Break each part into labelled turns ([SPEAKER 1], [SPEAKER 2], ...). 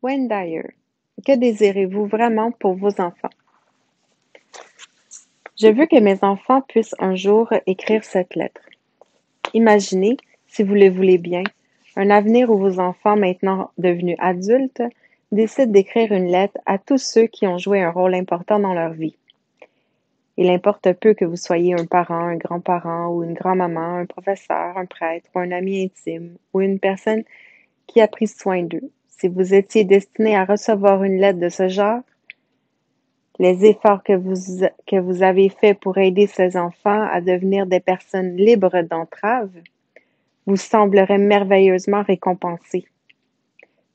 [SPEAKER 1] Wayne Dyer. Que désirez-vous vraiment pour vos enfants? Je veux que mes enfants puissent un jour écrire cette lettre. Imaginez, si vous le voulez bien, un avenir où vos enfants, maintenant devenus adultes, décident d'écrire une lettre à tous ceux qui ont joué un rôle important dans leur vie. Il importe peu que vous soyez un parent, un grand-parent ou une grand-maman, un professeur, un prêtre ou un ami intime ou une personne qui a pris soin d'eux. Si vous étiez destiné à recevoir une lettre de ce genre, les efforts que vous, que avez faits pour aider ces enfants à devenir des personnes libres d'entrave vous sembleraient merveilleusement récompensés.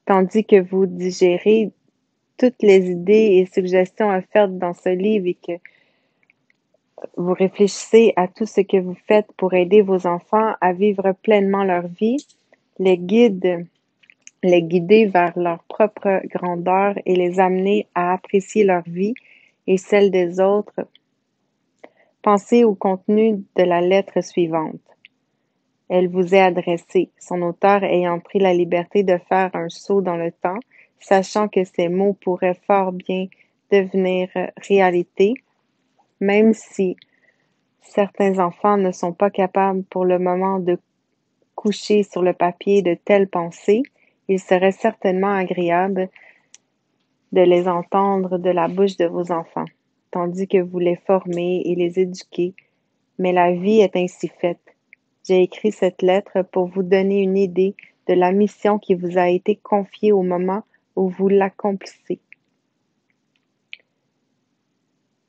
[SPEAKER 1] Tandis que vous digérez toutes les idées et suggestions offertes dans ce livre et que vous réfléchissez à tout ce que vous faites pour aider vos enfants à vivre pleinement leur vie, les guides les guider vers leur propre grandeur et les amener à apprécier leur vie et celle des autres. Pensez au contenu de la lettre suivante. Elle vous est adressée, son auteur ayant pris la liberté de faire un saut dans le temps, sachant que ces mots pourraient fort bien devenir réalité, même si certains enfants ne sont pas capables pour le moment de coucher sur le papier de telles pensées, il serait certainement agréable de les entendre de la bouche de vos enfants, tandis que vous les formez et les éduquez. Mais la vie est ainsi faite. J'ai écrit cette lettre pour vous donner une idée de la mission qui vous a été confiée au moment où vous l'accomplissez.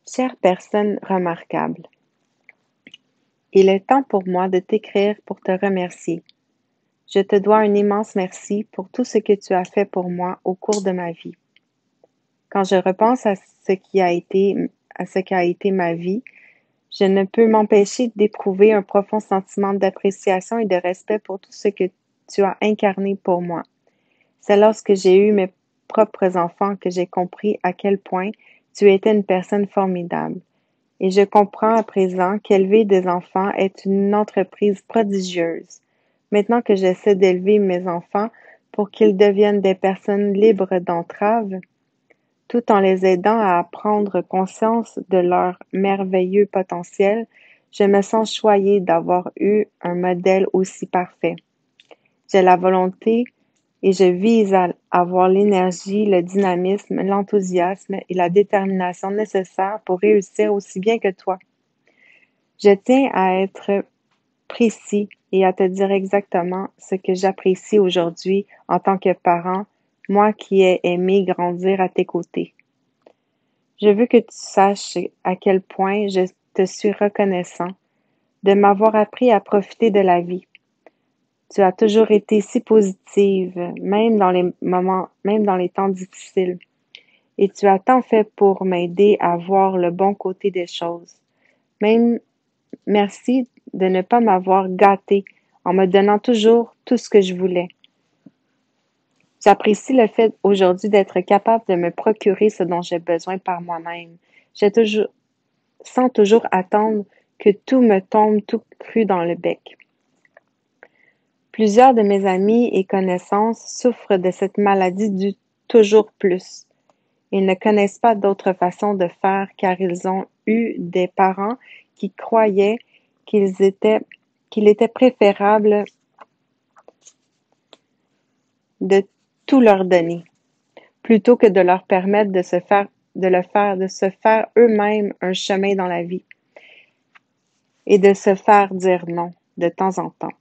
[SPEAKER 1] Chère personne remarquable, il est temps pour moi de t'écrire pour te remercier. Je te dois un immense merci pour tout ce que tu as fait pour moi au cours de ma vie. Quand je repense à ce qui a été, à ce qui a été ma vie, je ne peux m'empêcher d'éprouver un profond sentiment d'appréciation et de respect pour tout ce que tu as incarné pour moi. C'est lorsque j'ai eu mes propres enfants que j'ai compris à quel point tu étais une personne formidable. Et je comprends à présent qu'élever des enfants est une entreprise prodigieuse. Maintenant que j'essaie d'élever mes enfants pour qu'ils deviennent des personnes libres d'entrave, tout en les aidant à prendre conscience de leur merveilleux potentiel, je me sens choyée d'avoir eu un modèle aussi parfait. J'ai la volonté et je vise à avoir l'énergie, le dynamisme, l'enthousiasme et la détermination nécessaires pour réussir aussi bien que toi. Je tiens à être précis et à te dire exactement ce que j'apprécie aujourd'hui en tant que parent, moi qui ai aimé grandir à tes côtés. Je veux que tu saches à quel point je te suis reconnaissant de m'avoir appris à profiter de la vie. Tu as toujours été si positive, même dans les moments, même dans les temps difficiles. Et tu as tant fait pour m'aider à voir le bon côté des choses. Même merci de ne pas m'avoir gâté en me donnant toujours tout ce que je voulais. J'apprécie le fait aujourd'hui d'être capable de me procurer ce dont j'ai besoin par moi-même. J'ai toujours, sans toujours attendre que tout me tombe tout cru dans le bec. Plusieurs de mes amis et connaissances souffrent de cette maladie du toujours plus. Ils ne connaissent pas d'autre façon de faire car ils ont eu des parents qui croyaient qu'ils étaient, qu'il était préférable de tout leur donner, plutôt que de leur permettre de se faire, de le faire, de se faire eux-mêmes un chemin dans la vie et de se faire dire non de temps en temps.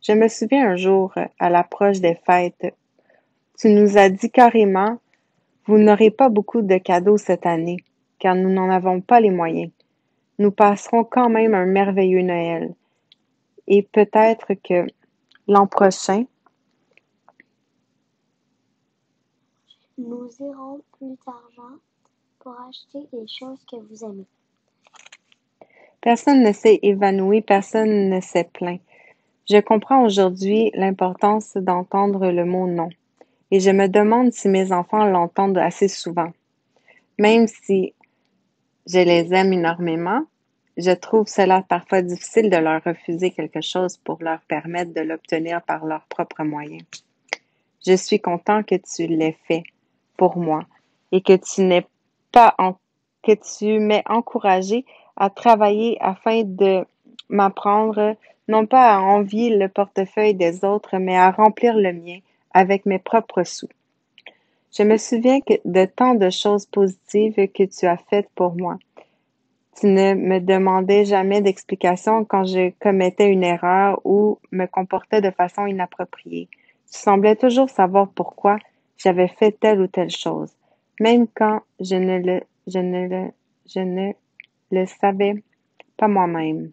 [SPEAKER 1] Je me souviens un jour, à l'approche des fêtes, tu nous as dit carrément, vous n'aurez pas beaucoup de cadeaux cette année, car nous n'en avons pas les moyens nous passerons quand même un merveilleux Noël. Et peut-être que l'an prochain,
[SPEAKER 2] nous aurons plus d'argent pour acheter les choses que vous aimez.
[SPEAKER 1] Personne ne s'est évanoui, personne ne s'est plaint. Je comprends aujourd'hui l'importance d'entendre le mot non, et je me demande si mes enfants l'entendent assez souvent. Même si je les aime énormément, je trouve cela parfois difficile de leur refuser quelque chose pour leur permettre de l'obtenir par leurs propres moyens. Je suis content que tu l'aies fait, pour moi et que tu n'es pas en, que tu m'aies encouragé à travailler afin de m'apprendre non pas à envier le portefeuille des autres, mais à remplir le mien avec mes propres sous. Je me souviens de tant de choses positives que tu as faites pour moi. Tu ne me demandais jamais d'explication quand je commettais une erreur ou me comportais de façon inappropriée. Tu semblais toujours savoir pourquoi j'avais fait telle ou telle chose, même quand je ne le, je ne le, je ne le savais pas moi-même.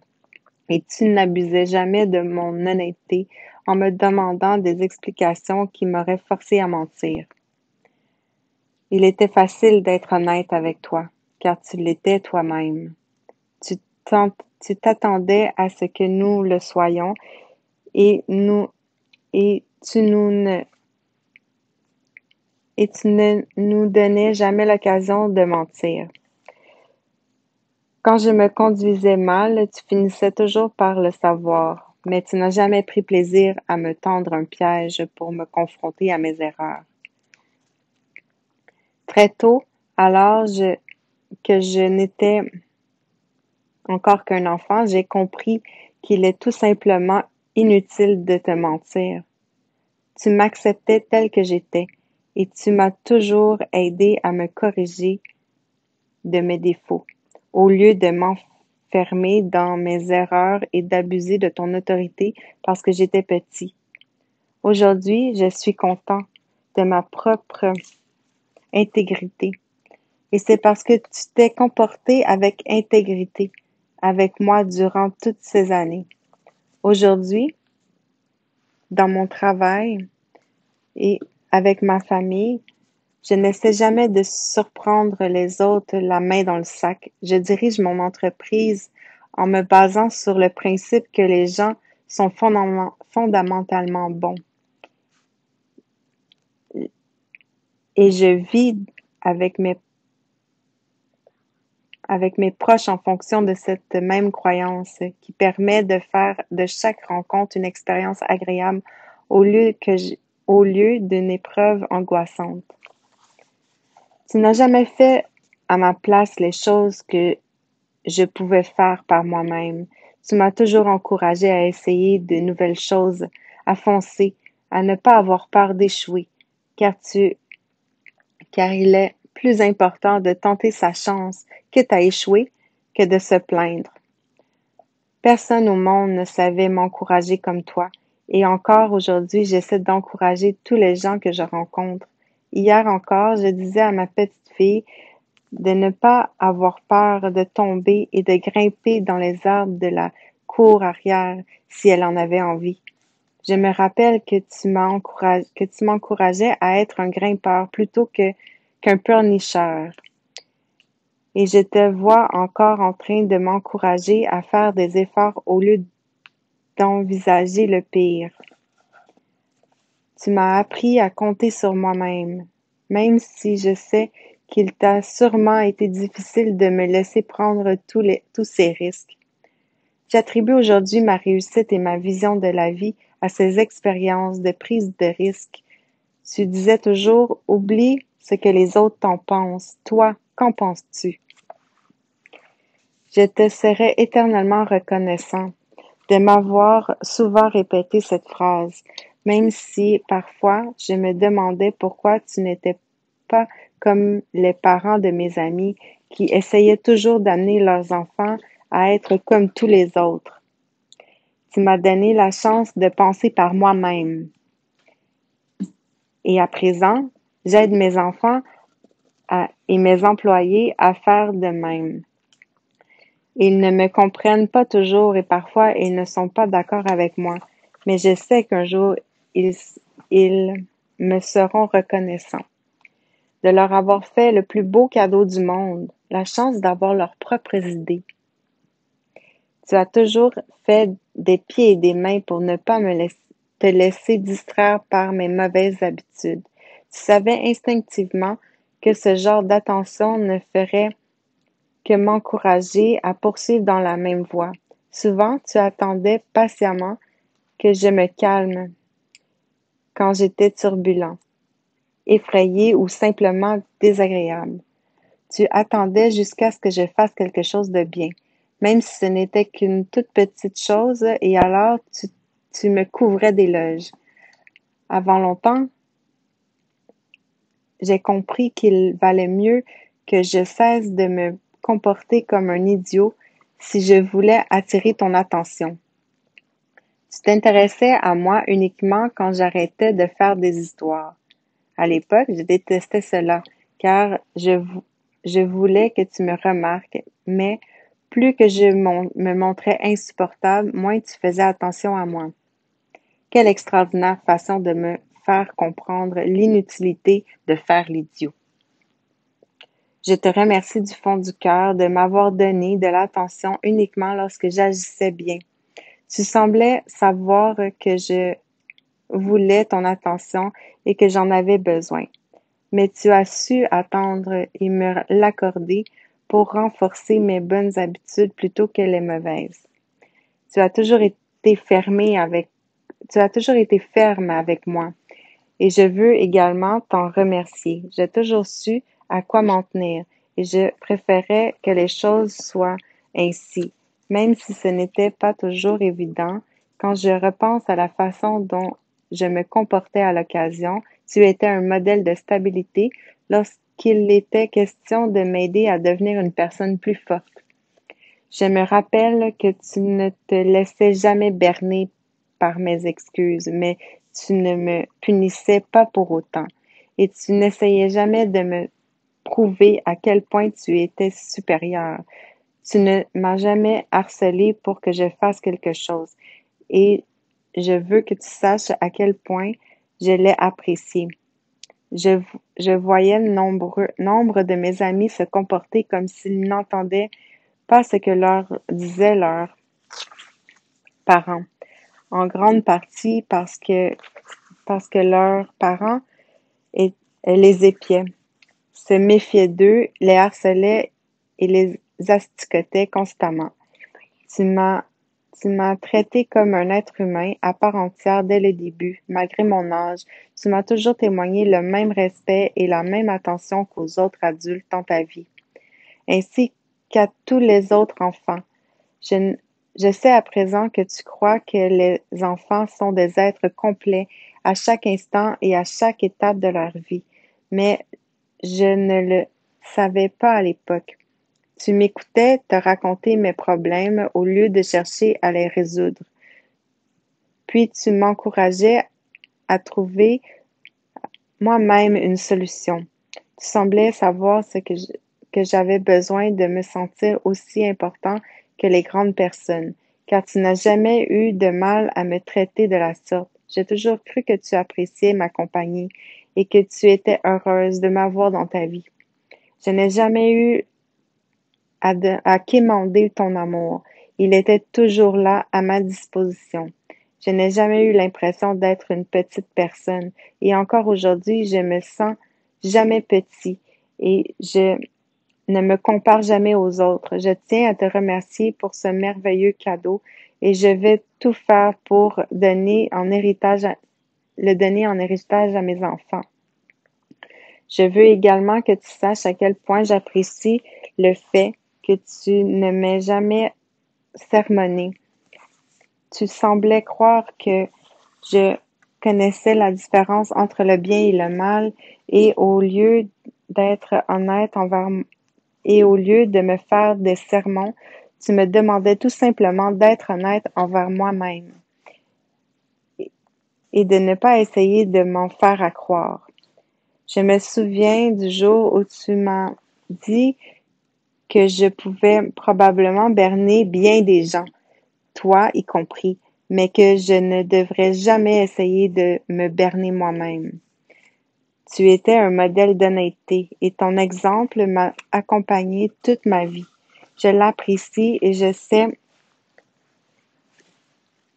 [SPEAKER 1] Et tu n'abusais jamais de mon honnêteté en me demandant des explications qui m'auraient forcé à mentir. Il était facile d'être honnête avec toi, car tu l'étais toi-même. Tu t'attendais à ce que nous le soyons et nous et tu nous ne et tu ne nous donnais jamais l'occasion de mentir. Quand je me conduisais mal, tu finissais toujours par le savoir, mais tu n'as jamais pris plaisir à me tendre un piège pour me confronter à mes erreurs. Très tôt, à l'âge que je n'étais encore qu'un enfant, j'ai compris qu'il est tout simplement inutile de te mentir. Tu m'acceptais tel que j'étais et tu m'as toujours aidé à me corriger de mes défauts, au lieu de m'enfermer dans mes erreurs et d'abuser de ton autorité parce que j'étais petit. Aujourd'hui, je suis content de ma propre intégrité. Et c'est parce que tu t'es comporté avec intégrité avec moi durant toutes ces années. Aujourd'hui, dans mon travail et avec ma famille, je n'essaie jamais de surprendre les autres la main dans le sac. Je dirige mon entreprise en me basant sur le principe que les gens sont fondamentalement bons. et je vis avec mes avec mes proches en fonction de cette même croyance qui permet de faire de chaque rencontre une expérience agréable au lieu que au lieu d'une épreuve angoissante. Tu n'as jamais fait à ma place les choses que je pouvais faire par moi-même. Tu m'as toujours encouragé à essayer de nouvelles choses, à foncer, à ne pas avoir peur d'échouer, car tu car il est plus important de tenter sa chance, quitte à échouer, que de se plaindre. Personne au monde ne savait m'encourager comme toi, et encore aujourd'hui, j'essaie d'encourager tous les gens que je rencontre. Hier encore, je disais à ma petite fille de ne pas avoir peur de tomber et de grimper dans les arbres de la cour arrière si elle en avait envie. Je me rappelle que tu m'as que tu m'encourageais à être un grimpeur plutôt que qu'un pleurnicheur. Et je te vois encore en train de m'encourager à faire des efforts au lieu d'envisager le pire. Tu m'as appris à compter sur moi-même, même si je sais qu'il t'a sûrement été difficile de me laisser prendre tous, les, tous ces risques. J'attribue aujourd'hui ma réussite et ma vision de la vie à ces expériences de prise de risque. Tu disais toujours, oublie ce que les autres t'en pensent. Toi, qu'en penses-tu? Je te serai éternellement reconnaissant de m'avoir souvent répété cette phrase, même si parfois je me demandais pourquoi tu n'étais pas comme les parents de mes amis qui essayaient toujours d'amener leurs enfants à être comme tous les autres. Tu m'as donné la chance de penser par moi-même. Et à présent, J'aide mes enfants et mes employés à faire de même. Ils ne me comprennent pas toujours et parfois ils ne sont pas d'accord avec moi, mais je sais qu'un jour ils, ils me seront reconnaissants de leur avoir fait le plus beau cadeau du monde, la chance d'avoir leurs propres idées. Tu as toujours fait des pieds et des mains pour ne pas me te laisser distraire par mes mauvaises habitudes. Savais instinctivement que ce genre d'attention ne ferait que m'encourager à poursuivre dans la même voie. Souvent, tu attendais patiemment que je me calme quand j'étais turbulent. effrayé ou simplement désagréable. Tu attendais jusqu'à ce que je fasse quelque chose de bien, même si ce n'était qu'une toute petite chose, et alors tu, tu me couvrais d'éloges. Avant longtemps, j'ai compris qu'il valait mieux que je cesse de me comporter comme un idiot si je voulais attirer ton attention. Tu t'intéressais à moi uniquement quand j'arrêtais de faire des histoires. À l'époque, je détestais cela, car je, je voulais que tu me remarques, mais plus que je me montrais insupportable, moins tu faisais attention à moi. Quelle extraordinaire façon de me comprendre l'inutilité de faire l'idiot. Je te remercie du fond du cœur de m'avoir donné de l'attention uniquement lorsque j'agissais bien. Tu semblais savoir que je voulais ton attention et que j'en avais besoin. Mais tu as su attendre et me l'accorder pour renforcer mes bonnes habitudes plutôt que les mauvaises. Tu as toujours été fermé avec, tu as toujours été ferme avec moi. Et je veux également t'en remercier. J'ai toujours su à quoi m'en tenir et je préférais que les choses soient ainsi, même si ce n'était pas toujours évident. Quand je repense à la façon dont je me comportais à l'occasion, tu étais un modèle de stabilité lorsqu'il était question de m'aider à devenir une personne plus forte. Je me rappelle que tu ne te laissais jamais berner par mes excuses, mais tu ne me punissais pas pour autant, et tu n'essayais jamais de me prouver à quel point tu étais supérieur. Tu ne m'as jamais harcelé pour que je fasse quelque chose, et je veux que tu saches à quel point je l'ai apprécié. Je, je voyais nombre, nombre de mes amis se comporter comme s'ils n'entendaient pas ce que leur disaient leurs parents, en grande partie parce que parce que leurs parents les épiaient, se méfiaient d'eux, les harcelaient et les asticotaient constamment. Tu m'as tu m'as traité comme un être humain à part entière dès le début, malgré mon âge. Tu m'as toujours témoigné le même respect et la même attention qu'aux autres adultes dans ta vie, ainsi qu'à tous les autres enfants. Je, je sais à présent que tu crois que les enfants sont des êtres complets à chaque instant et à chaque étape de leur vie. Mais je ne le savais pas à l'époque. Tu m'écoutais te raconter mes problèmes au lieu de chercher à les résoudre. Puis tu m'encourageais à trouver moi-même une solution. Tu semblais savoir ce que j'avais besoin de me sentir aussi important que les grandes personnes, car tu n'as jamais eu de mal à me traiter de la sorte. J'ai toujours cru que tu appréciais ma compagnie et que tu étais heureuse de m'avoir dans ta vie. Je n'ai jamais eu à, à quémander ton amour. Il était toujours là à ma disposition. Je n'ai jamais eu l'impression d'être une petite personne et encore aujourd'hui, je me sens jamais petit et je ne me compare jamais aux autres. Je tiens à te remercier pour ce merveilleux cadeau et je vais tout faire pour donner en héritage, le donner en héritage à mes enfants. Je veux également que tu saches à quel point j'apprécie le fait que tu ne m'aies jamais sermonné. Tu semblais croire que je connaissais la différence entre le bien et le mal et au lieu d'être honnête envers et au lieu de me faire des sermons, tu me demandais tout simplement d'être honnête envers moi-même et de ne pas essayer de m'en faire à croire. Je me souviens du jour où tu m'as dit que je pouvais probablement berner bien des gens, toi y compris, mais que je ne devrais jamais essayer de me berner moi-même. Tu étais un modèle d'honnêteté et ton exemple m'a accompagné toute ma vie. Je l'apprécie et je sais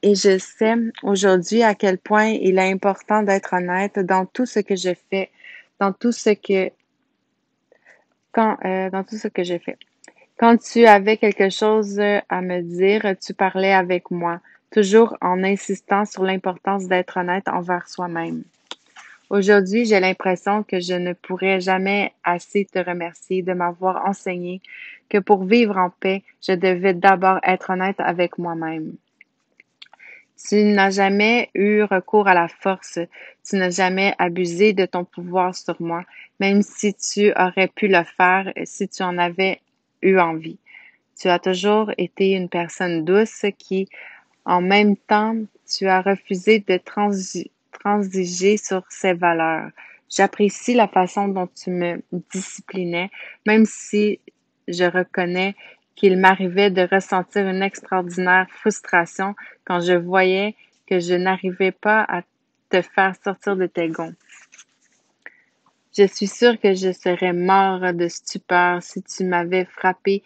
[SPEAKER 1] et je sais aujourd'hui à quel point il est important d'être honnête dans tout ce que je fais, dans tout ce que quand euh, dans tout ce que je fais. Quand tu avais quelque chose à me dire, tu parlais avec moi, toujours en insistant sur l'importance d'être honnête envers soi-même. Aujourd'hui, j'ai l'impression que je ne pourrai jamais assez te remercier de m'avoir enseigné que pour vivre en paix, je devais d'abord être honnête avec moi-même. Tu n'as jamais eu recours à la force, tu n'as jamais abusé de ton pouvoir sur moi, même si tu aurais pu le faire si tu en avais eu envie. Tu as toujours été une personne douce qui, en même temps, tu as refusé de transiger sur ses valeurs. J'apprécie la façon dont tu me disciplinais, même si je reconnais qu'il m'arrivait de ressentir une extraordinaire frustration quand je voyais que je n'arrivais pas à te faire sortir de tes gonds. Je suis sûre que je serais mort de stupeur si tu m'avais frappé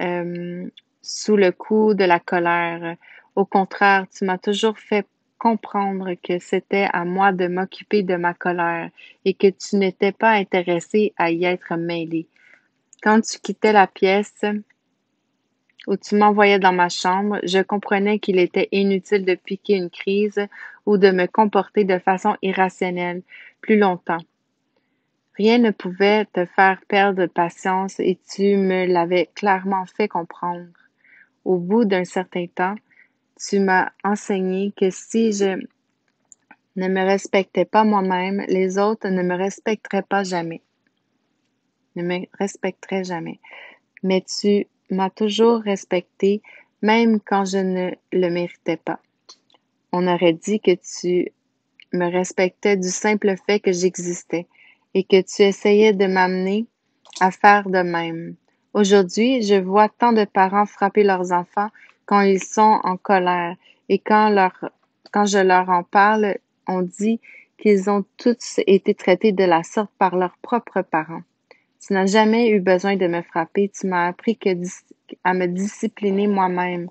[SPEAKER 1] euh, sous le coup de la colère. Au contraire, tu m'as toujours fait comprendre que c'était à moi de m'occuper de ma colère et que tu n'étais pas intéressé à y être mêlé. Quand tu quittais la pièce où tu m'envoyais dans ma chambre, je comprenais qu'il était inutile de piquer une crise ou de me comporter de façon irrationnelle plus longtemps. Rien ne pouvait te faire perdre patience et tu me l'avais clairement fait comprendre. Au bout d'un certain temps, tu m'as enseigné que si je ne me respectais pas moi-même, les autres ne me respecteraient pas jamais. Ne me respecteraient jamais. Mais tu m'as toujours respecté, même quand je ne le méritais pas. On aurait dit que tu me respectais du simple fait que j'existais et que tu essayais de m'amener à faire de même. Aujourd'hui, je vois tant de parents frapper leurs enfants quand ils sont en colère et quand, leur, quand je leur en parle, on dit qu'ils ont tous été traités de la sorte par leurs propres parents. Tu n'as jamais eu besoin de me frapper, tu m'as appris que, à me discipliner moi-même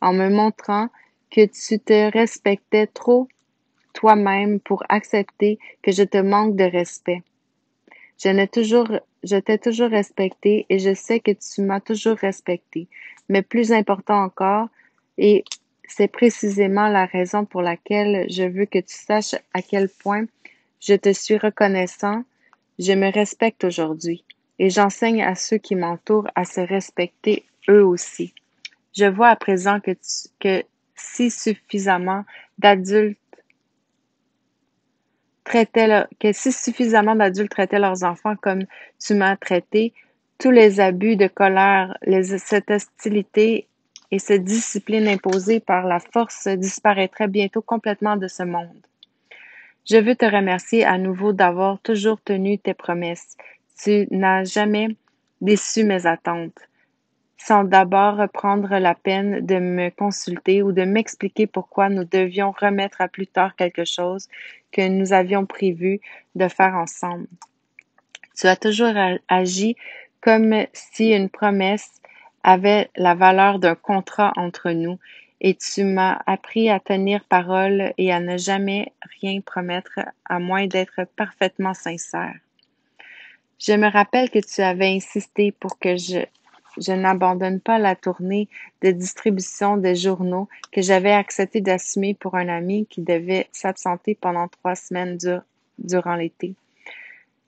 [SPEAKER 1] en me montrant que tu te respectais trop toi-même pour accepter que je te manque de respect. Je toujours, je t'ai toujours respecté et je sais que tu m'as toujours respecté. Mais plus important encore, et c'est précisément la raison pour laquelle je veux que tu saches à quel point je te suis reconnaissant, je me respecte aujourd'hui et j'enseigne à ceux qui m'entourent à se respecter eux aussi. Je vois à présent que si suffisamment d'adultes que si suffisamment d'adultes traitaient leurs enfants comme tu m'as traité, tous les abus de colère, cette hostilité et cette discipline imposée par la force disparaîtraient bientôt complètement de ce monde. Je veux te remercier à nouveau d'avoir toujours tenu tes promesses. Tu n'as jamais déçu mes attentes sans d'abord prendre la peine de me consulter ou de m'expliquer pourquoi nous devions remettre à plus tard quelque chose que nous avions prévu de faire ensemble. Tu as toujours agi comme si une promesse avait la valeur d'un contrat entre nous et tu m'as appris à tenir parole et à ne jamais rien promettre à moins d'être parfaitement sincère. Je me rappelle que tu avais insisté pour que je je n'abandonne pas la tournée de distribution des journaux que j'avais accepté d'assumer pour un ami qui devait s'absenter pendant trois semaines durant l'été.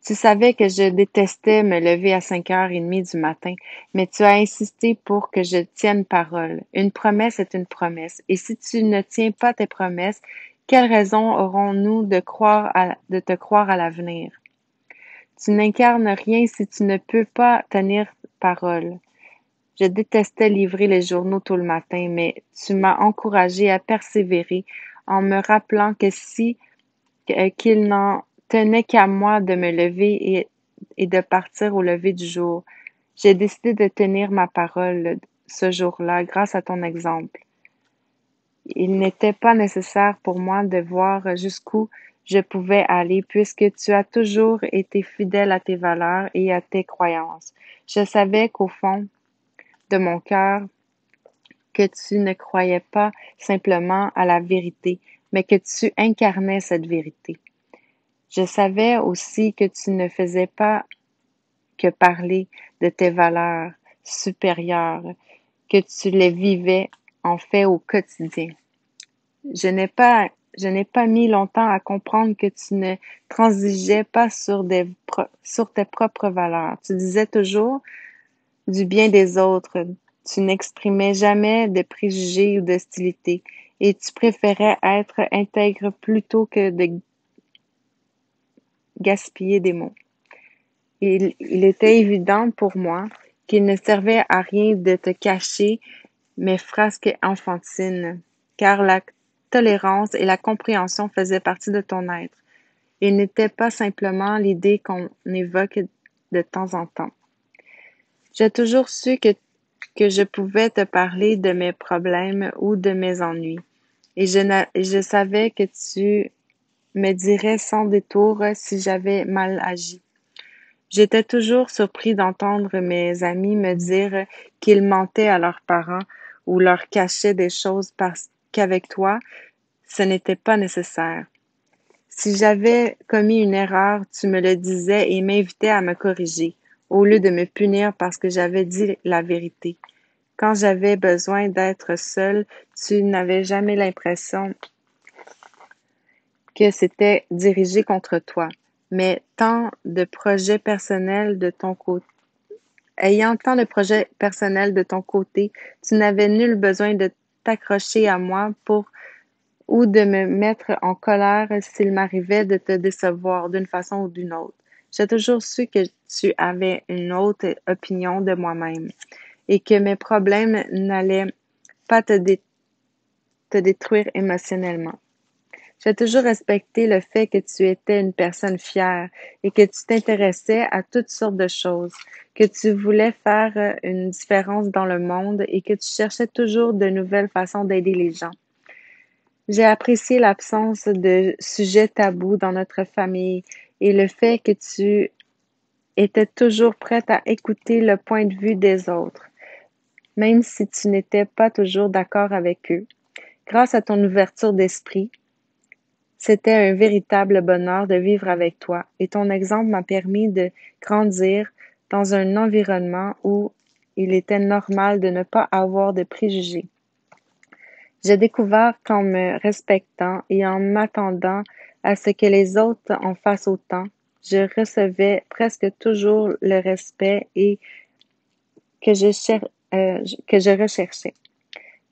[SPEAKER 1] Tu savais que je détestais me lever à cinq heures et demie du matin, mais tu as insisté pour que je tienne parole. Une promesse est une promesse. Et si tu ne tiens pas tes promesses, quelle raison aurons-nous de de te croire à l'avenir? Tu n'incarnes rien si tu ne peux pas tenir parole. Je détestais livrer les journaux tout le matin, mais tu m'as encouragé à persévérer en me rappelant que si euh, qu'il n'en tenait qu'à moi de me lever et, et de partir au lever du jour. J'ai décidé de tenir ma parole ce jour-là grâce à ton exemple. Il n'était pas nécessaire pour moi de voir jusqu'où je pouvais aller puisque tu as toujours été fidèle à tes valeurs et à tes croyances. Je savais qu'au fond, de mon cœur que tu ne croyais pas simplement à la vérité, mais que tu incarnais cette vérité. Je savais aussi que tu ne faisais pas que parler de tes valeurs supérieures, que tu les vivais en fait au quotidien. Je n'ai pas, je n'ai pas mis longtemps à comprendre que tu ne transigeais pas sur, des, sur tes propres valeurs. Tu disais toujours du bien des autres. Tu n'exprimais jamais de préjugés ou d'hostilité et tu préférais être intègre plutôt que de gaspiller des mots. Il, était évident pour moi qu'il ne servait à rien de te cacher mes frasques enfantines, car la tolérance et la compréhension faisaient partie de ton être. Il n'était pas simplement l'idée qu'on évoque de temps en temps. J'ai toujours su que, je pouvais te parler de mes problèmes ou de mes ennuis. Et je, je savais que tu me dirais sans détour si j'avais mal agi. J'étais toujours surpris d'entendre mes amis me dire qu'ils mentaient à leurs parents ou leur cachaient des choses parce qu'avec toi, ce n'était pas nécessaire. Si j'avais commis une erreur, tu me le disais et m'invitais à me corriger, au lieu de me punir parce que j'avais dit la vérité. Quand j'avais besoin d'être seule, tu n'avais jamais l'impression que c'était dirigé contre toi, mais tant de projets personnels de ton côté. Ayant tant de projets personnels de ton côté, tu n'avais nul besoin de t'accrocher à moi pour ou de me mettre en colère s'il m'arrivait de te décevoir d'une façon ou d'une autre. J'ai toujours su que tu avais une autre opinion de moi-même et que mes problèmes n'allaient pas te, te détruire émotionnellement. J'ai toujours respecté le fait que tu étais une personne fière et que tu t'intéressais à toutes sortes de choses, que tu voulais faire euh, une différence dans le monde et que tu cherchais toujours de nouvelles façons d'aider les gens. J'ai apprécié l'absence de sujets tabous dans notre famille et le fait que tu étais toujours prête à écouter le point de vue des autres, même si tu n'étais pas toujours d'accord avec eux. Grâce à ton ouverture d'esprit, c'était un véritable bonheur de vivre avec toi et ton exemple m'a permis de grandir dans un environnement où il était normal de ne pas avoir de préjugés. J'ai découvert qu'en me respectant et en m'attendant à ce que les autres en fassent autant, je recevais presque toujours le respect et que je, euh, que je recherchais.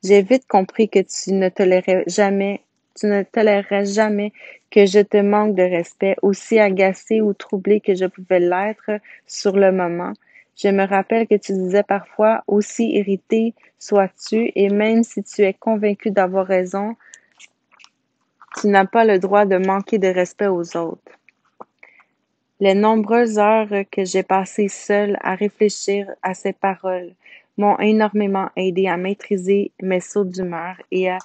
[SPEAKER 1] J'ai vite compris que tu ne tolérais jamais tu ne tolérerais jamais que je te manque de respect, aussi agacé ou troublé que je pouvais l'être sur le moment. Je me rappelle que tu disais parfois aussi irrité sois-tu, et même si tu es convaincu d'avoir raison, tu n'as pas le droit de manquer de respect aux autres. Les nombreuses heures que j'ai passées seule à réfléchir à ces paroles m'ont énormément aidé à maîtriser mes sauts d'humeur et à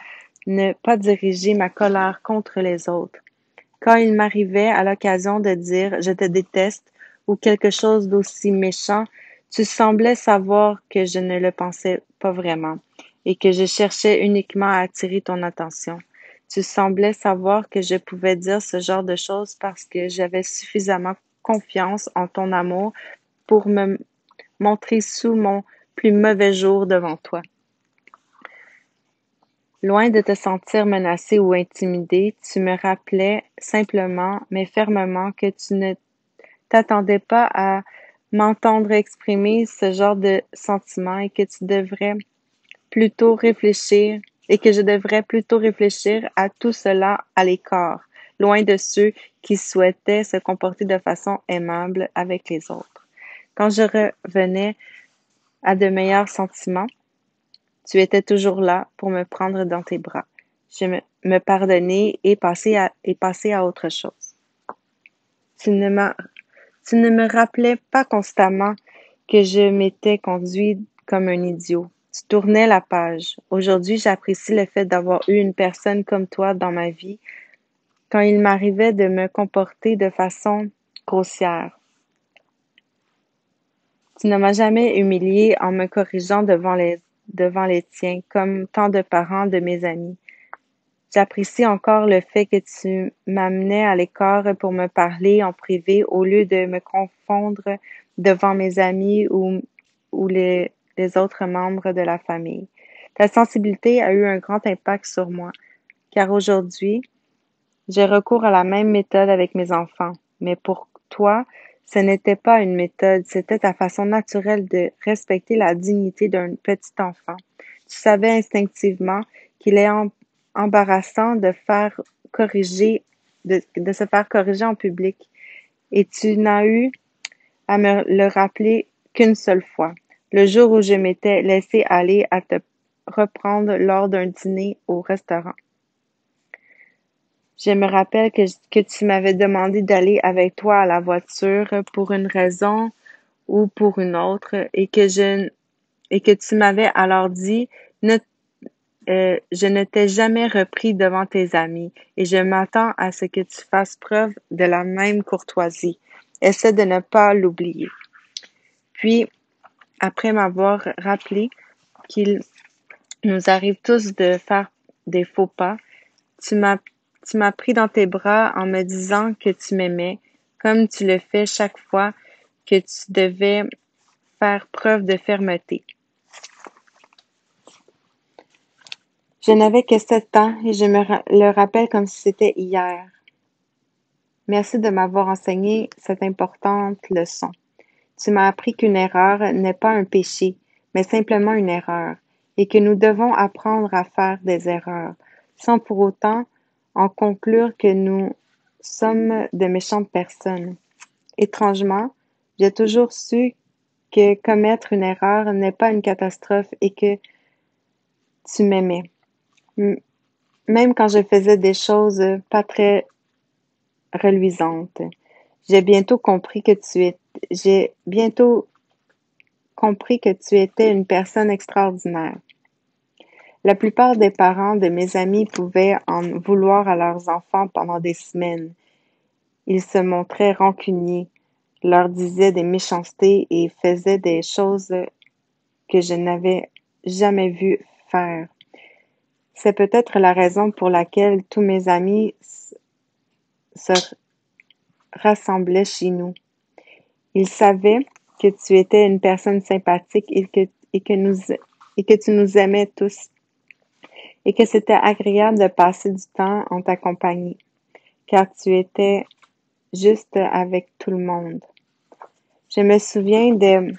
[SPEAKER 1] ne pas diriger ma colère contre les autres. Quand il m'arrivait à l'occasion de dire je te déteste ou quelque chose d'aussi méchant, tu semblais savoir que je ne le pensais pas vraiment et que je cherchais uniquement à attirer ton attention. Tu semblais savoir que je pouvais dire ce genre de choses parce que j'avais suffisamment confiance en ton amour pour me montrer sous mon plus mauvais jour devant toi. Loin de te sentir menacé ou intimidé, tu me rappelais simplement, mais fermement, que tu ne t'attendais pas à m'entendre exprimer ce genre de sentiments et que tu devrais plutôt réfléchir et que je devrais plutôt réfléchir à tout cela à l'écart, loin de ceux qui souhaitaient se comporter de façon aimable avec les autres. Quand je revenais à de meilleurs sentiments, tu étais toujours là pour me prendre dans tes bras. Je me, à, et passer à autre chose. Tu ne, tu ne me rappelais pas constamment que je m'étais conduit comme un idiot. Tu tournais la page. Aujourd'hui, j'apprécie le fait d'avoir eu une personne comme toi dans ma vie quand il m'arrivait de me comporter de façon grossière. Tu ne m'as jamais humilié en me corrigeant devant les devant les tiens, comme tant de parents de mes amis. J'apprécie encore le fait que tu m'amenais à l'écart pour me parler en privé au lieu de me confondre devant mes amis ou, ou les, les autres membres de la famille. Ta sensibilité a eu un grand impact sur moi, car aujourd'hui, J'ai recours à la même méthode avec mes enfants, mais pour toi, ce n'était pas une méthode, c'était ta façon naturelle de respecter la dignité d'un petit enfant. Tu savais instinctivement qu'il est embarrassant de faire corriger, de, se faire corriger en public, et tu n'as eu à me le rappeler qu'une seule fois, le jour où je m'étais laissé aller à te reprendre lors d'un dîner au restaurant. Je me rappelle que, que tu m'avais demandé d'aller avec toi à la voiture pour une raison ou pour une autre et que je et que tu m'avais alors dit euh, je ne t'ai jamais repris devant tes amis et je m'attends à ce que tu fasses preuve de la même courtoisie. Essaie de ne pas l'oublier. Puis, après m'avoir rappelé qu'il nous arrive tous de faire des faux pas, tu m'as tu m'as pris dans tes bras en me disant que tu m'aimais, comme tu le fais chaque fois que tu devais faire preuve de fermeté. Je n'avais que sept ans et je me le rappelle comme si c'était hier. Merci de m'avoir enseigné cette importante leçon. Tu m'as appris qu'une erreur n'est pas un péché, mais simplement une erreur, et que nous devons apprendre à faire des erreurs, sans pour autant en conclure que nous sommes de méchantes personnes. Étrangement, j'ai toujours su que commettre une erreur n'est pas une catastrophe et que tu m'aimais. Même quand je faisais des choses pas très reluisantes. J'ai bientôt compris que tu étais une personne extraordinaire. La plupart des parents de mes amis pouvaient en vouloir à leurs enfants pendant des semaines. Ils se montraient rancuniers, leur disaient des méchancetés et faisaient des choses que je n'avais jamais vu faire. C'est peut-être la raison pour laquelle tous mes amis se rassemblaient chez nous. Ils savaient que tu étais une personne sympathique et que, et que, nous, et que tu nous aimais tous et que c'était agréable de passer du temps en ta compagnie, car tu étais juste avec tout le monde. Je me souviens de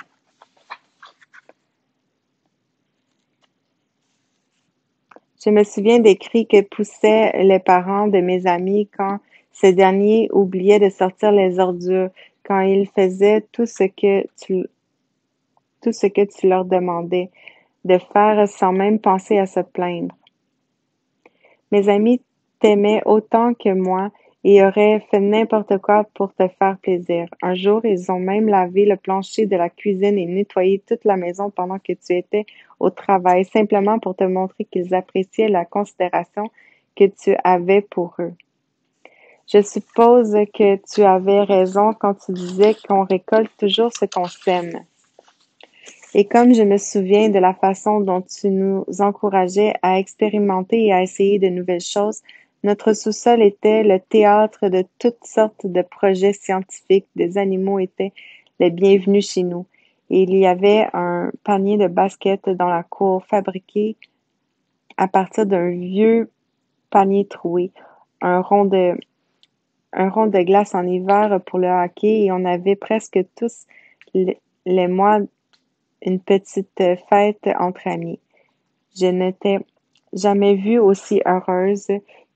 [SPEAKER 1] Je me souviens des cris que poussaient les parents de mes amis quand ces derniers oubliaient de sortir les ordures, quand ils faisaient tout ce que tu tout ce que tu leur demandais de faire sans même penser à se plaindre. Mes amis t'aimaient autant que moi et auraient fait n'importe quoi pour te faire plaisir. Un jour, ils ont même lavé le plancher de la cuisine et nettoyé toute la maison pendant que tu étais au travail, simplement pour te montrer qu'ils appréciaient la considération que tu avais pour eux. Je suppose que tu avais raison quand tu disais qu'on récolte toujours ce qu'on sème. Et comme je me souviens de la façon dont tu nous encourageais à expérimenter et à essayer de nouvelles choses, notre sous-sol était le théâtre de toutes sortes de projets scientifiques. Des animaux étaient les bienvenus chez nous. Et il y avait un panier de basket dans la cour fabriqué à partir d'un vieux panier troué, un rond de un rond de glace en hiver pour le hockey et on avait presque tous les mois une petite fête entre amis. Je n'étais jamais vue aussi heureuse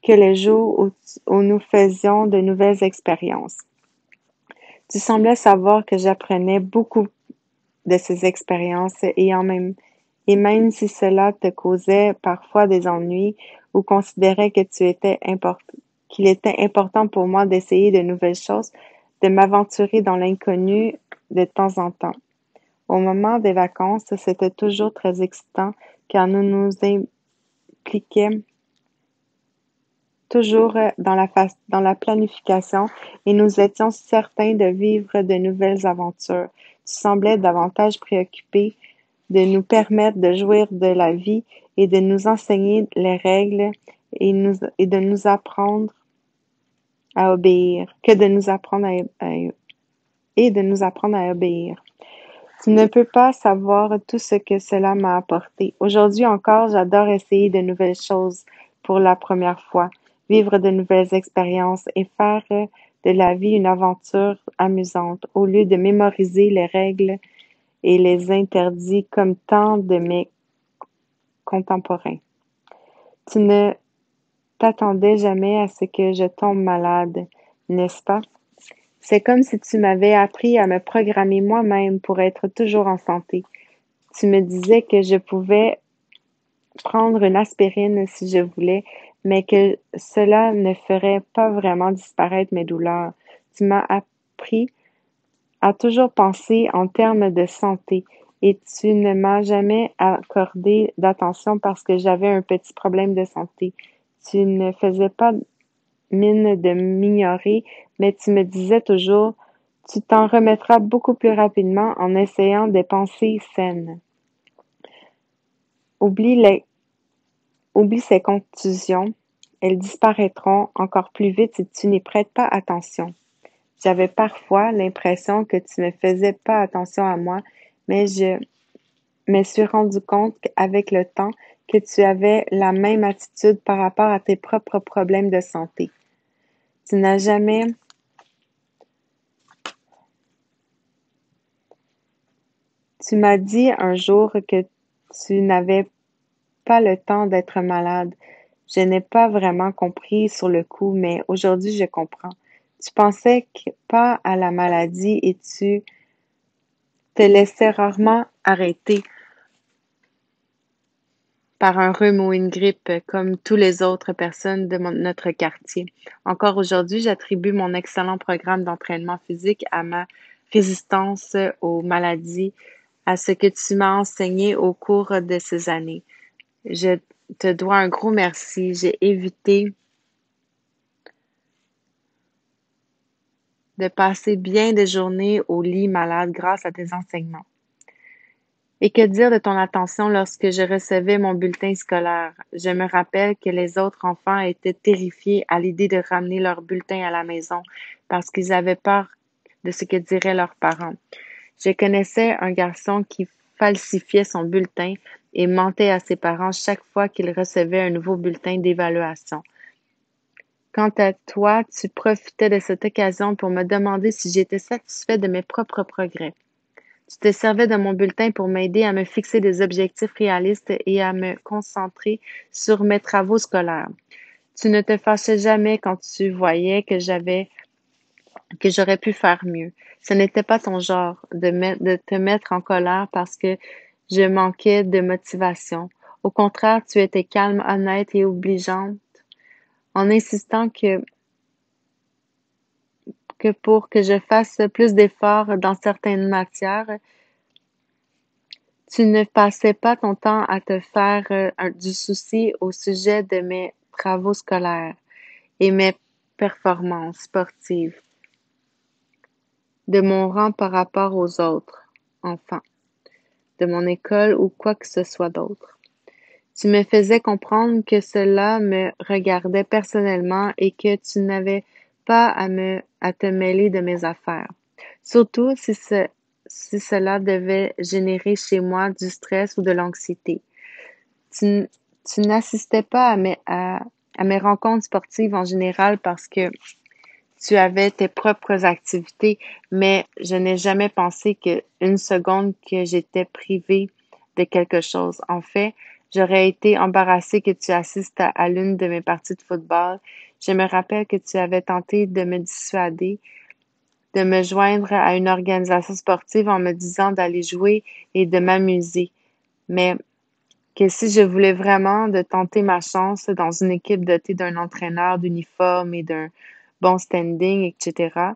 [SPEAKER 1] que les jours où, nous faisions de nouvelles expériences. Tu semblais savoir que j'apprenais beaucoup de ces expériences et même si cela te causait parfois des ennuis ou considérais que tu étais qu'il était important pour moi d'essayer de nouvelles choses, de m'aventurer dans l'inconnu de temps en temps. Au moment des vacances, c'était toujours très excitant car nous nous impliquions toujours dans la, dans la planification et nous étions certains de vivre de nouvelles aventures. Tu semblais davantage préoccupé de nous permettre de jouir de la vie et de nous enseigner les règles et, de nous apprendre à obéir que de nous apprendre à, et de nous apprendre à obéir. Tu ne peux pas savoir tout ce que cela m'a apporté. Aujourd'hui encore, j'adore essayer de nouvelles choses pour la première fois. vivre de nouvelles expériences et faire de la vie une aventure amusante au lieu de mémoriser les règles et les interdits comme tant de mes contemporains. Tu ne t'attendais jamais à ce que je tombe malade, n'est-ce pas? C'est comme si tu m'avais appris à me programmer moi-même pour être toujours en santé. Tu me disais que je pouvais prendre une aspirine si je voulais, mais que cela ne ferait pas vraiment disparaître mes douleurs. Tu m'as appris à toujours penser en termes de santé et tu ne m'as jamais accordé d'attention parce que j'avais un petit problème de santé. Tu ne faisais pas mine de m'ignorer, mais tu me disais toujours tu t'en remettras beaucoup plus rapidement en essayant des pensées saines. Oublie, les, oublie ces contusions, elles disparaîtront encore plus vite si tu n'y prêtes pas attention. J'avais parfois l'impression que tu ne faisais pas attention à moi, mais je me suis rendu compte qu'avec le temps que tu avais la même attitude par rapport à tes propres problèmes de santé. Tu n'as jamais Tu m'as dit un jour que tu n'avais pas le temps d'être malade. Je n'ai pas vraiment compris sur le coup, mais aujourd'hui je comprends. Tu pensais pas à la maladie et tu te laissais rarement arrêter par un rhume ou une grippe comme toutes les autres personnes de notre quartier. Encore aujourd'hui, j'attribue mon excellent programme d'entraînement physique à ma résistance aux maladies, à ce que tu m'as enseigné au cours de ces années. Je te dois un gros merci. J'ai évité de passer bien des journées au lit malade grâce à tes enseignements. Et que dire de ton attention lorsque je recevais mon bulletin scolaire? Je me rappelle que les autres enfants étaient terrifiés à l'idée de ramener leur bulletin à la maison parce qu'ils avaient peur de ce que diraient leurs parents. Je connaissais un garçon qui falsifiait son bulletin et mentait à ses parents chaque fois qu'il recevait un nouveau bulletin d'évaluation. Quant à toi, tu profitais de cette occasion pour me demander si j'étais satisfait de mes propres progrès. Tu te servais de mon bulletin pour m'aider à me fixer des objectifs réalistes et à me concentrer sur mes travaux scolaires. Tu ne te fâchais jamais quand tu voyais que j'avais que j'aurais pu faire mieux. Ce n'était pas ton genre de, de te mettre en colère parce que je manquais de motivation. Au contraire, tu étais calme, honnête et obligeante en insistant que que pour que je fasse plus d'efforts dans certaines matières, tu ne passais pas ton temps à te faire euh, du souci au sujet de mes travaux scolaires et mes performances sportives, de mon rang par rapport aux autres enfants, de mon école ou quoi que ce soit d'autre. Tu me faisais comprendre que cela me regardait personnellement et que tu n'avais pas à me à te mêler de mes affaires. Surtout si, ce, si cela devait générer chez moi du stress ou de l'anxiété. Tu, tu n'assistais pas à mes, à, à mes rencontres sportives en général parce que tu avais tes propres activités, mais je n'ai jamais pensé que une seconde que j'étais privée de quelque chose. En fait, j'aurais été embarrassée que tu assistes à l'une de mes parties de football je me rappelle que tu avais tenté de me dissuader de me joindre à une organisation sportive en me disant d'aller jouer et de m'amuser. Mais que si je voulais vraiment de tenter ma chance dans une équipe dotée d'un entraîneur d'uniforme et d'un bon standing, etc.,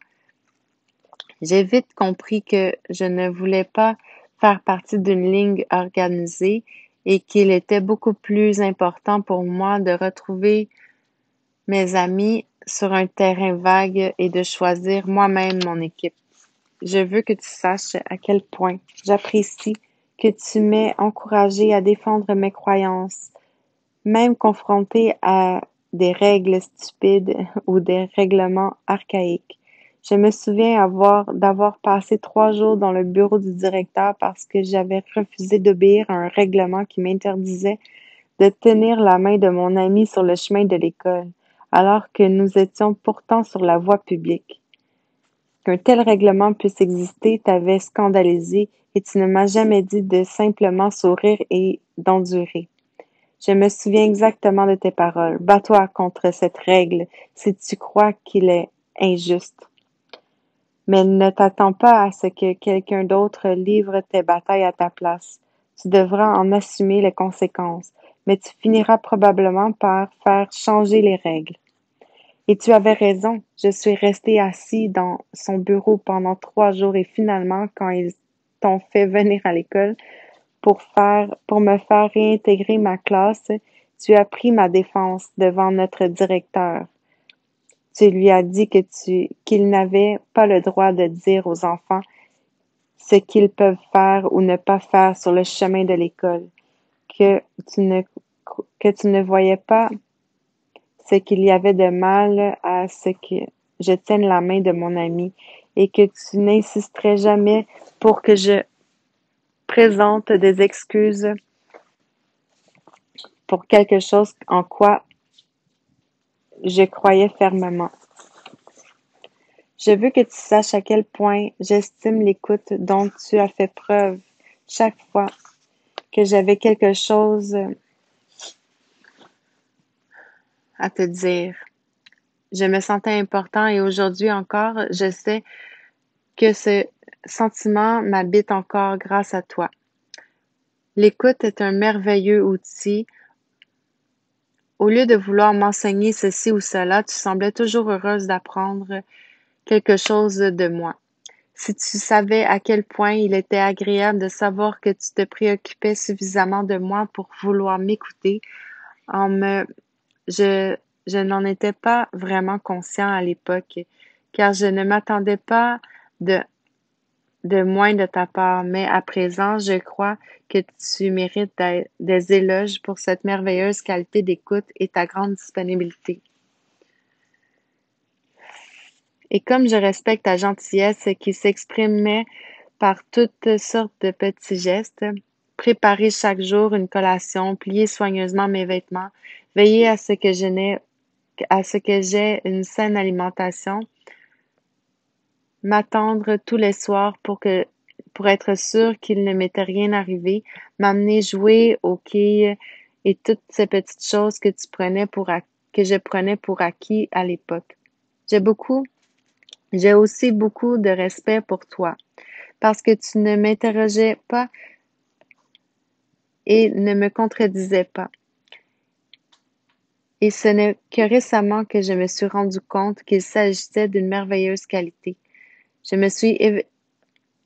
[SPEAKER 1] j'ai vite compris que je ne voulais pas faire partie d'une ligne organisée et qu'il était beaucoup plus important pour moi de retrouver mes amis sur un terrain vague et de choisir moi-même mon équipe. Je veux que tu saches à quel point j'apprécie que tu m'aies encouragé à défendre mes croyances, même confronté à des règles stupides ou des règlements archaïques. Je me souviens avoir, d'avoir passé trois jours dans le bureau du directeur parce que j'avais refusé d'obéir à un règlement qui m'interdisait de tenir la main de mon ami sur le chemin de l'école alors que nous étions pourtant sur la voie publique. Qu'un tel règlement puisse exister t'avait scandalisé et tu ne m'as jamais dit de simplement sourire et d'endurer. Je me souviens exactement de tes paroles. Bats-toi contre cette règle si tu crois qu'il est injuste. Mais ne t'attends pas à ce que quelqu'un d'autre livre tes batailles à ta place. Tu devras en assumer les conséquences, mais tu finiras probablement par faire changer les règles. Et tu avais raison. Je suis resté assis dans son bureau pendant trois jours et finalement, quand ils t'ont fait venir à l'école, pour faire, pour me faire réintégrer ma classe, tu as pris ma défense devant notre directeur. Tu lui as dit que tu, qu'il n'avait pas le droit de dire aux enfants ce qu'ils peuvent faire ou ne pas faire sur le chemin de l'école, que tu ne, que tu ne voyais pas ce qu'il y avait de mal à ce que je tienne la main de mon ami et que tu n'insisterais jamais pour que je présente des excuses pour quelque chose en quoi je croyais fermement. Je veux que tu saches à quel point j'estime l'écoute dont tu as fait preuve chaque fois que j'avais quelque chose à te dire. Je me sentais important et aujourd'hui encore, je sais que ce sentiment m'habite encore grâce à toi. L'écoute est un merveilleux outil. Au lieu de vouloir m'enseigner ceci ou cela, tu semblais toujours heureuse d'apprendre quelque chose de moi. Si tu savais à quel point il était agréable de savoir que tu te préoccupais suffisamment de moi pour vouloir m'écouter, en me, je, je n'en étais pas vraiment conscient à l'époque, car je ne m'attendais pas de de moins de ta part, mais à présent, je crois que tu mérites des éloges pour cette merveilleuse qualité d'écoute et ta grande disponibilité. Et comme je respecte ta gentillesse qui s'exprimait par toutes sortes de petits gestes, préparer chaque jour une collation, plier soigneusement mes vêtements, veiller à ce que je à ce que j'ai une saine alimentation, m'attendre tous les soirs pour que pour être sûr qu'il ne m'était rien arrivé, m'amener jouer au quilles et toutes ces petites choses que tu prenais pour que je prenais pour acquis à l'époque. J'ai beaucoup j'ai aussi beaucoup de respect pour toi parce que tu ne m'interrogeais pas et ne me contredisais pas. Et ce n'est que récemment que je me suis rendu compte qu'il s'agissait d'une merveilleuse qualité. Je me suis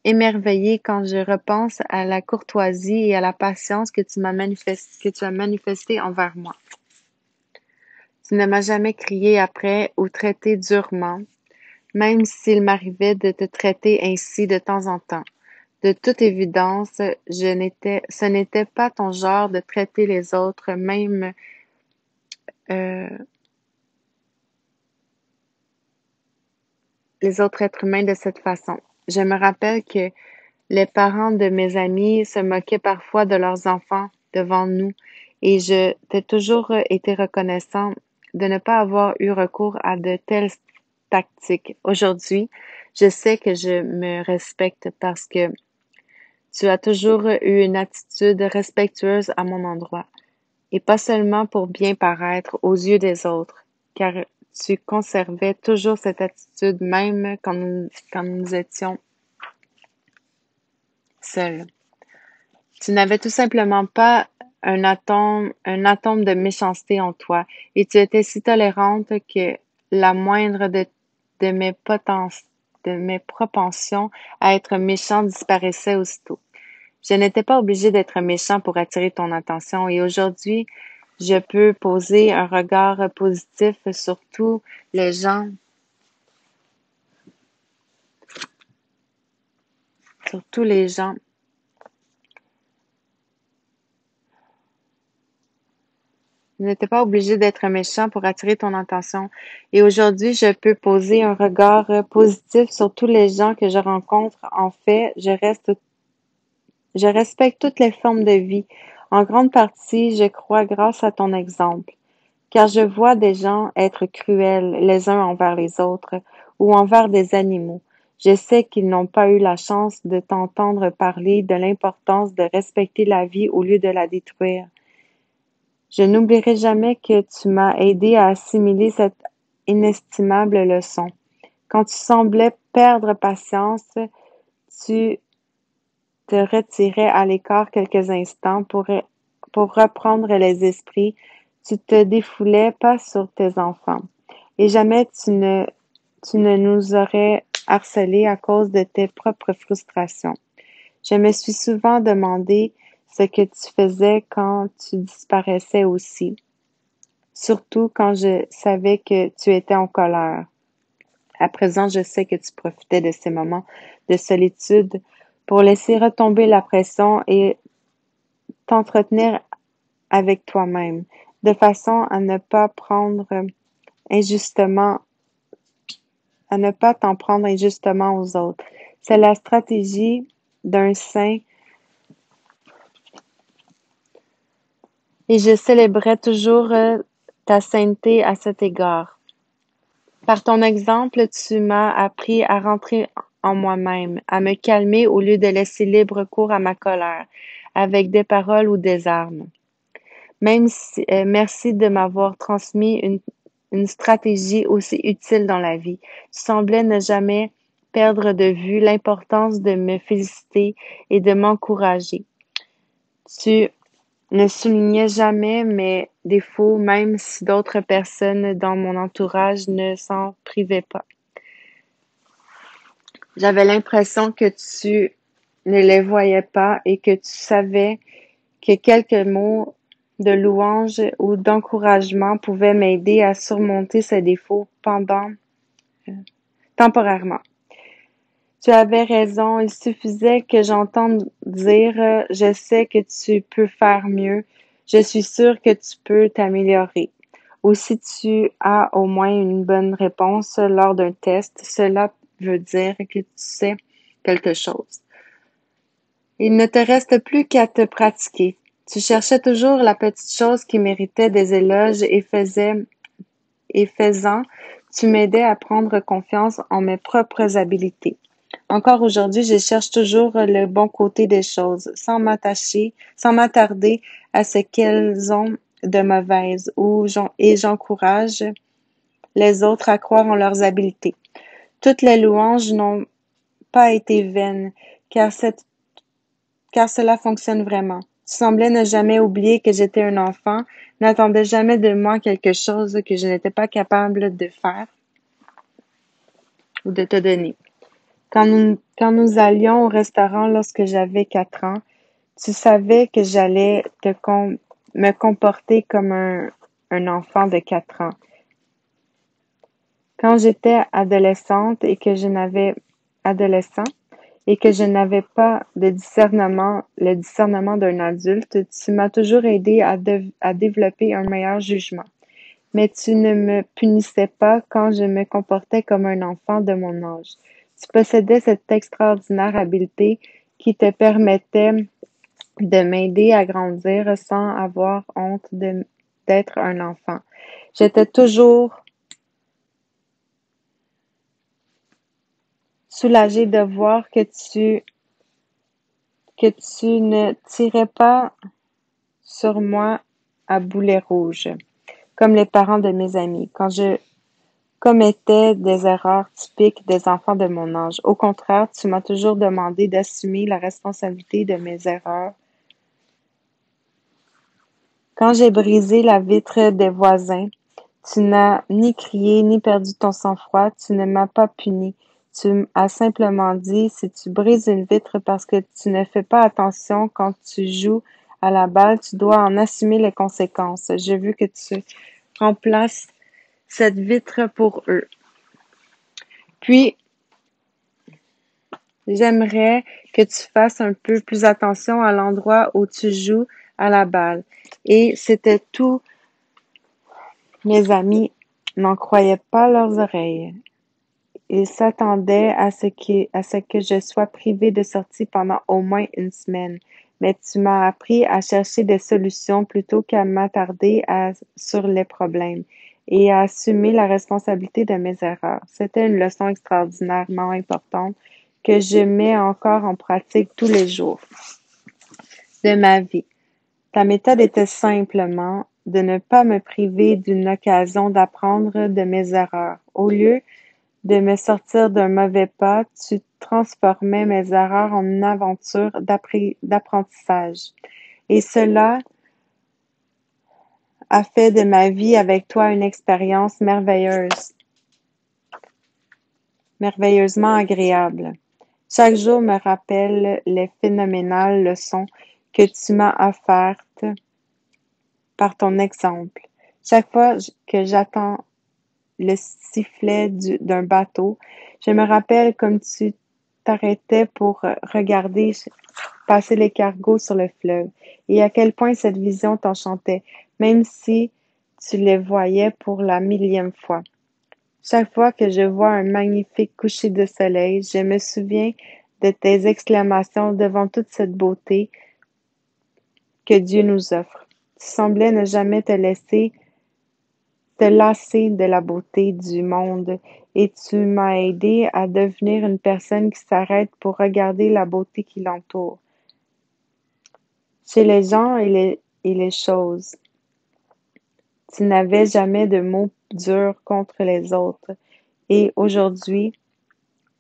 [SPEAKER 1] émerveillée quand je repense à la courtoisie et à la patience que tu m'as as manifesté envers moi. Tu ne m'as jamais crié après ou traité durement, même s'il m'arrivait de te traiter ainsi de temps en temps. De toute évidence, je n'étais, ce n'était pas ton genre de traiter les autres, même euh, les autres êtres humains de cette façon. Je me rappelle que les parents de mes amis se moquaient parfois de leurs enfants devant nous et je t'ai toujours été reconnaissant de ne pas avoir eu recours à de telles tactiques. Aujourd'hui, je sais que je me respecte parce que tu as toujours eu une attitude respectueuse à mon endroit, et pas seulement pour bien paraître aux yeux des autres, car tu conservais toujours cette attitude même quand nous, quand nous étions seuls. Tu n'avais tout simplement pas un atome, un atome de méchanceté en toi et tu étais si tolérante que la moindre de, de mes potences, de mes propensions à être méchant disparaissait aussitôt. Je n'étais pas obligée d'être méchant pour attirer ton attention et aujourd'hui, je peux poser un regard positif sur tous les gens sur tous les gens Je n'étais pas obligé d'être méchant pour attirer ton attention. Et aujourd'hui, je peux poser un regard positif sur tous les gens que je rencontre. En fait, je reste, je respecte toutes les formes de vie. En grande partie, je crois grâce à ton exemple, car je vois des gens être cruels les uns envers les autres ou envers des animaux. Je sais qu'ils n'ont pas eu la chance de t'entendre parler de l'importance de respecter la vie au lieu de la détruire. Je n'oublierai jamais que tu m'as aidé à assimiler cette inestimable leçon. Quand tu semblais perdre patience, tu te retirais à l'écart quelques instants pour, pour reprendre les esprits. Tu te défoulais pas sur tes enfants. Et jamais tu ne, tu ne nous aurais harcelés à cause de tes propres frustrations. Je me suis souvent demandé ce que tu faisais quand tu disparaissais aussi, surtout quand je savais que tu étais en colère. À présent, je sais que tu profitais de ces moments de solitude pour laisser retomber la pression et t'entretenir avec toi-même, de façon à ne pas prendre injustement, à ne pas t'en prendre injustement aux autres. C'est la stratégie d'un saint et je célébrais toujours euh, ta sainteté à cet égard. Par ton exemple, tu m'as appris à rentrer en moi-même, à me calmer au lieu de laisser libre cours à ma colère, avec des paroles ou des armes. Même euh, merci de m'avoir transmis une, une stratégie aussi utile dans la vie. Tu semblais ne jamais perdre de vue l'importance de me féliciter et de m'encourager. Tu ne soulignais jamais mes défauts, même si d'autres personnes dans mon entourage ne s'en privaient pas. J'avais l'impression que tu ne les voyais pas et que tu savais que quelques mots de louange ou d'encouragement pouvaient m'aider à surmonter ces défauts pendant euh, temporairement. Tu avais raison, il suffisait que j'entende dire euh, je sais que tu peux faire mieux, je suis sûre que tu peux t'améliorer. Ou si tu as au moins une bonne réponse lors d'un test, cela veut dire que tu sais quelque chose. Il ne te reste plus qu'à te pratiquer. Tu cherchais toujours la petite chose qui méritait des éloges et faisant, tu m'aidais à prendre confiance en mes propres habiletés. Encore aujourd'hui, je cherche toujours le bon côté des choses, sans m'attacher, sans m'attarder à ce qu'elles ont de mauvaises, ou et j'encourage les autres à croire en leurs habiletés. Toutes les louanges n'ont pas été vaines, car, cela fonctionne vraiment. Tu semblais ne jamais oublier que j'étais un enfant, n'attendais jamais de moi quelque chose que je n'étais pas capable de faire ou de te donner. Quand nous, allions au restaurant lorsque j'avais quatre ans, tu savais que j'allais me comporter comme un enfant de quatre ans. Quand j'étais adolescente et que je n'avais adolescent et que je n'avais pas discernement, le discernement d'un adulte, tu m'as toujours aidé à, à développer un meilleur jugement. Mais tu ne me punissais pas quand je me comportais comme un enfant de mon âge. Tu possédais cette extraordinaire habileté qui te permettait de m'aider à grandir sans avoir honte d'être un enfant. J'étais toujours soulagée de voir que tu que tu ne tirais pas sur moi à boulet rouge, comme les parents de mes amis, quand je commettais des erreurs typiques des enfants de mon âge. Au contraire, tu m'as toujours demandé d'assumer la responsabilité de mes erreurs. Quand j'ai brisé la vitre des voisins, tu n'as ni crié ni perdu ton sang-froid, tu ne m'as pas puni. Tu as simplement dit, si tu brises une vitre parce que tu ne fais pas attention quand tu joues à la balle, tu dois en assumer les conséquences. J'ai vu que tu remplaces cette vitre pour eux. Puis, j'aimerais que tu fasses un peu plus attention à l'endroit où tu joues à la balle. Et c'était tout. Mes amis n'en croyaient pas leurs oreilles. Ils s'attendaient à ce que, à ce que je sois privée de sortie pendant au moins une semaine. mais tu m'as appris à chercher des solutions plutôt qu'à m'attarder sur les problèmes et à assumer la responsabilité de mes erreurs. C'était une leçon extraordinairement importante que je mets encore en pratique tous les jours de ma vie. Ta méthode était simplement de ne pas me priver d'une occasion d'apprendre de mes erreurs. Au lieu de me sortir d'un mauvais pas, tu transformais mes erreurs en une aventure d'apprentissage. Et cela a fait de ma vie avec toi une expérience merveilleuse, merveilleusement agréable. Chaque jour me rappelle les phénoménales leçons que tu m'as offertes par ton exemple. Chaque fois que j'attends le sifflet d'un bateau, je me rappelle comme tu t'arrêtais pour regarder passer les cargos sur le fleuve et à quel point cette vision t'enchantait, même si tu les voyais pour la millième fois. Chaque fois que je vois un magnifique coucher de soleil, je me souviens de tes exclamations devant toute cette beauté que Dieu nous offre. Tu semblais ne jamais te laisser te lasser de la beauté du monde et tu m'as aidé à devenir une personne qui s'arrête pour regarder la beauté qui l'entoure. Chez les gens et les, et les choses, tu n'avais jamais de mots durs contre les autres et aujourd'hui,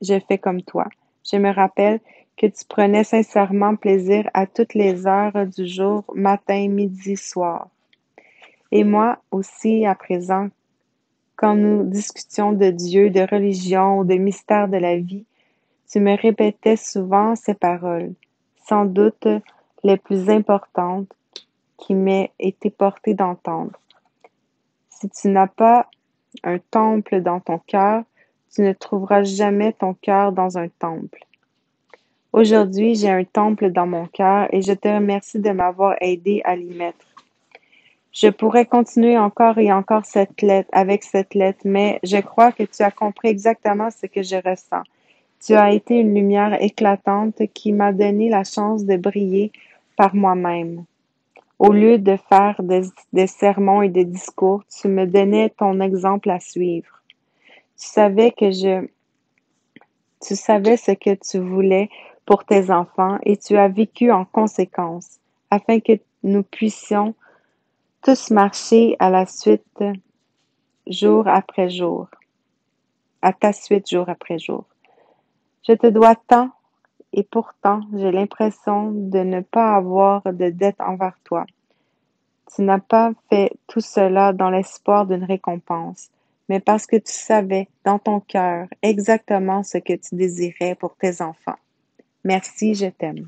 [SPEAKER 1] je fais comme toi. Je me rappelle que tu prenais sincèrement plaisir à toutes les heures du jour, matin, midi, soir. Et moi aussi, à présent, quand nous discutions de Dieu, de religion ou de mystères de la vie, tu me répétais souvent ces paroles, sans doute les plus importantes qui m'aient été portées d'entendre. Si tu n'as pas un temple dans ton cœur, tu ne trouveras jamais ton cœur dans un temple. Aujourd'hui, j'ai un temple dans mon cœur et je te remercie de m'avoir aidé à l'y mettre. Je pourrais continuer encore et encore cette lettre, avec cette lettre, mais je crois que tu as compris exactement ce que je ressens. Tu as été une lumière éclatante qui m'a donné la chance de briller par moi-même. Au lieu de faire des, des, sermons et des discours, tu me donnais ton exemple à suivre. Tu savais que je, tu savais ce que tu voulais pour tes enfants et tu as vécu en conséquence afin que nous puissions tous marcher à la suite jour après jour, à ta suite jour après jour. Je te dois tant et pourtant j'ai l'impression de ne pas avoir de dette envers toi. Tu n'as pas fait tout cela dans l'espoir d'une récompense, mais parce que tu savais dans ton cœur exactement ce que tu désirais pour tes enfants. Merci, je t'aime.